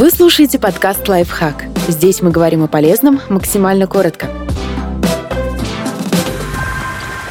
Вы слушаете подкаст «Лайфхак». Здесь мы говорим о полезном максимально коротко.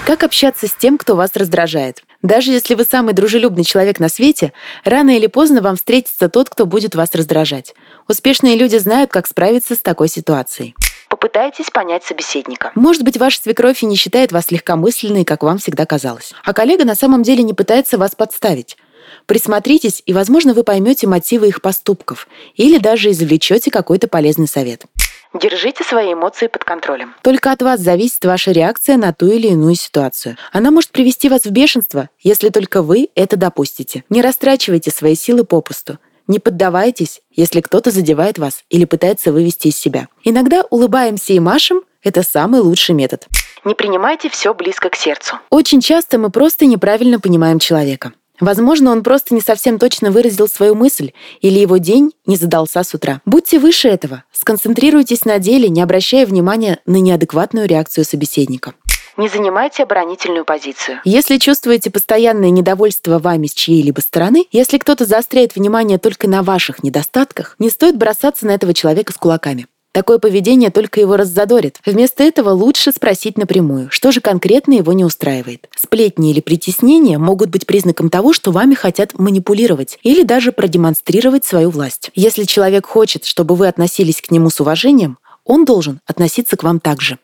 Как общаться с тем, кто вас раздражает? Даже если вы самый дружелюбный человек на свете, рано или поздно вам встретится тот, кто будет вас раздражать. Успешные люди знают, как справиться с такой ситуацией. Попытайтесь понять собеседника. Может быть, ваша свекровь и не считает вас легкомысленной, как вам всегда казалось. А коллега на самом деле не пытается вас подставить. Присмотритесь, и, возможно, вы поймете мотивы их поступков или даже извлечете какой-то полезный совет. Держите свои эмоции под контролем. Только от вас зависит ваша реакция на ту или иную ситуацию. Она может привести вас в бешенство, если только вы это допустите. Не растрачивайте свои силы попусту. Не поддавайтесь, если кто-то задевает вас или пытается вывести из себя. Иногда улыбаемся и машем – это самый лучший метод. Не принимайте все близко к сердцу. Очень часто мы просто неправильно понимаем человека. Возможно, он просто не совсем точно выразил свою мысль или его день не задался с утра. Будьте выше этого. Сконцентрируйтесь на деле, не обращая внимания на неадекватную реакцию собеседника. Не занимайте оборонительную позицию. Если чувствуете постоянное недовольство вами с чьей-либо стороны, если кто-то заостряет внимание только на ваших недостатках, не стоит бросаться на этого человека с кулаками. Такое поведение только его раззадорит. Вместо этого лучше спросить напрямую, что же конкретно его не устраивает. Сплетни или притеснения могут быть признаком того, что вами хотят манипулировать или даже продемонстрировать свою власть. Если человек хочет, чтобы вы относились к нему с уважением, он должен относиться к вам также.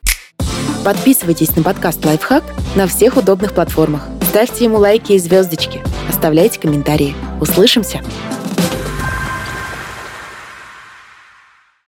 Подписывайтесь на подкаст «Лайфхак» на всех удобных платформах. Ставьте ему лайки и звездочки. Оставляйте комментарии. Услышимся!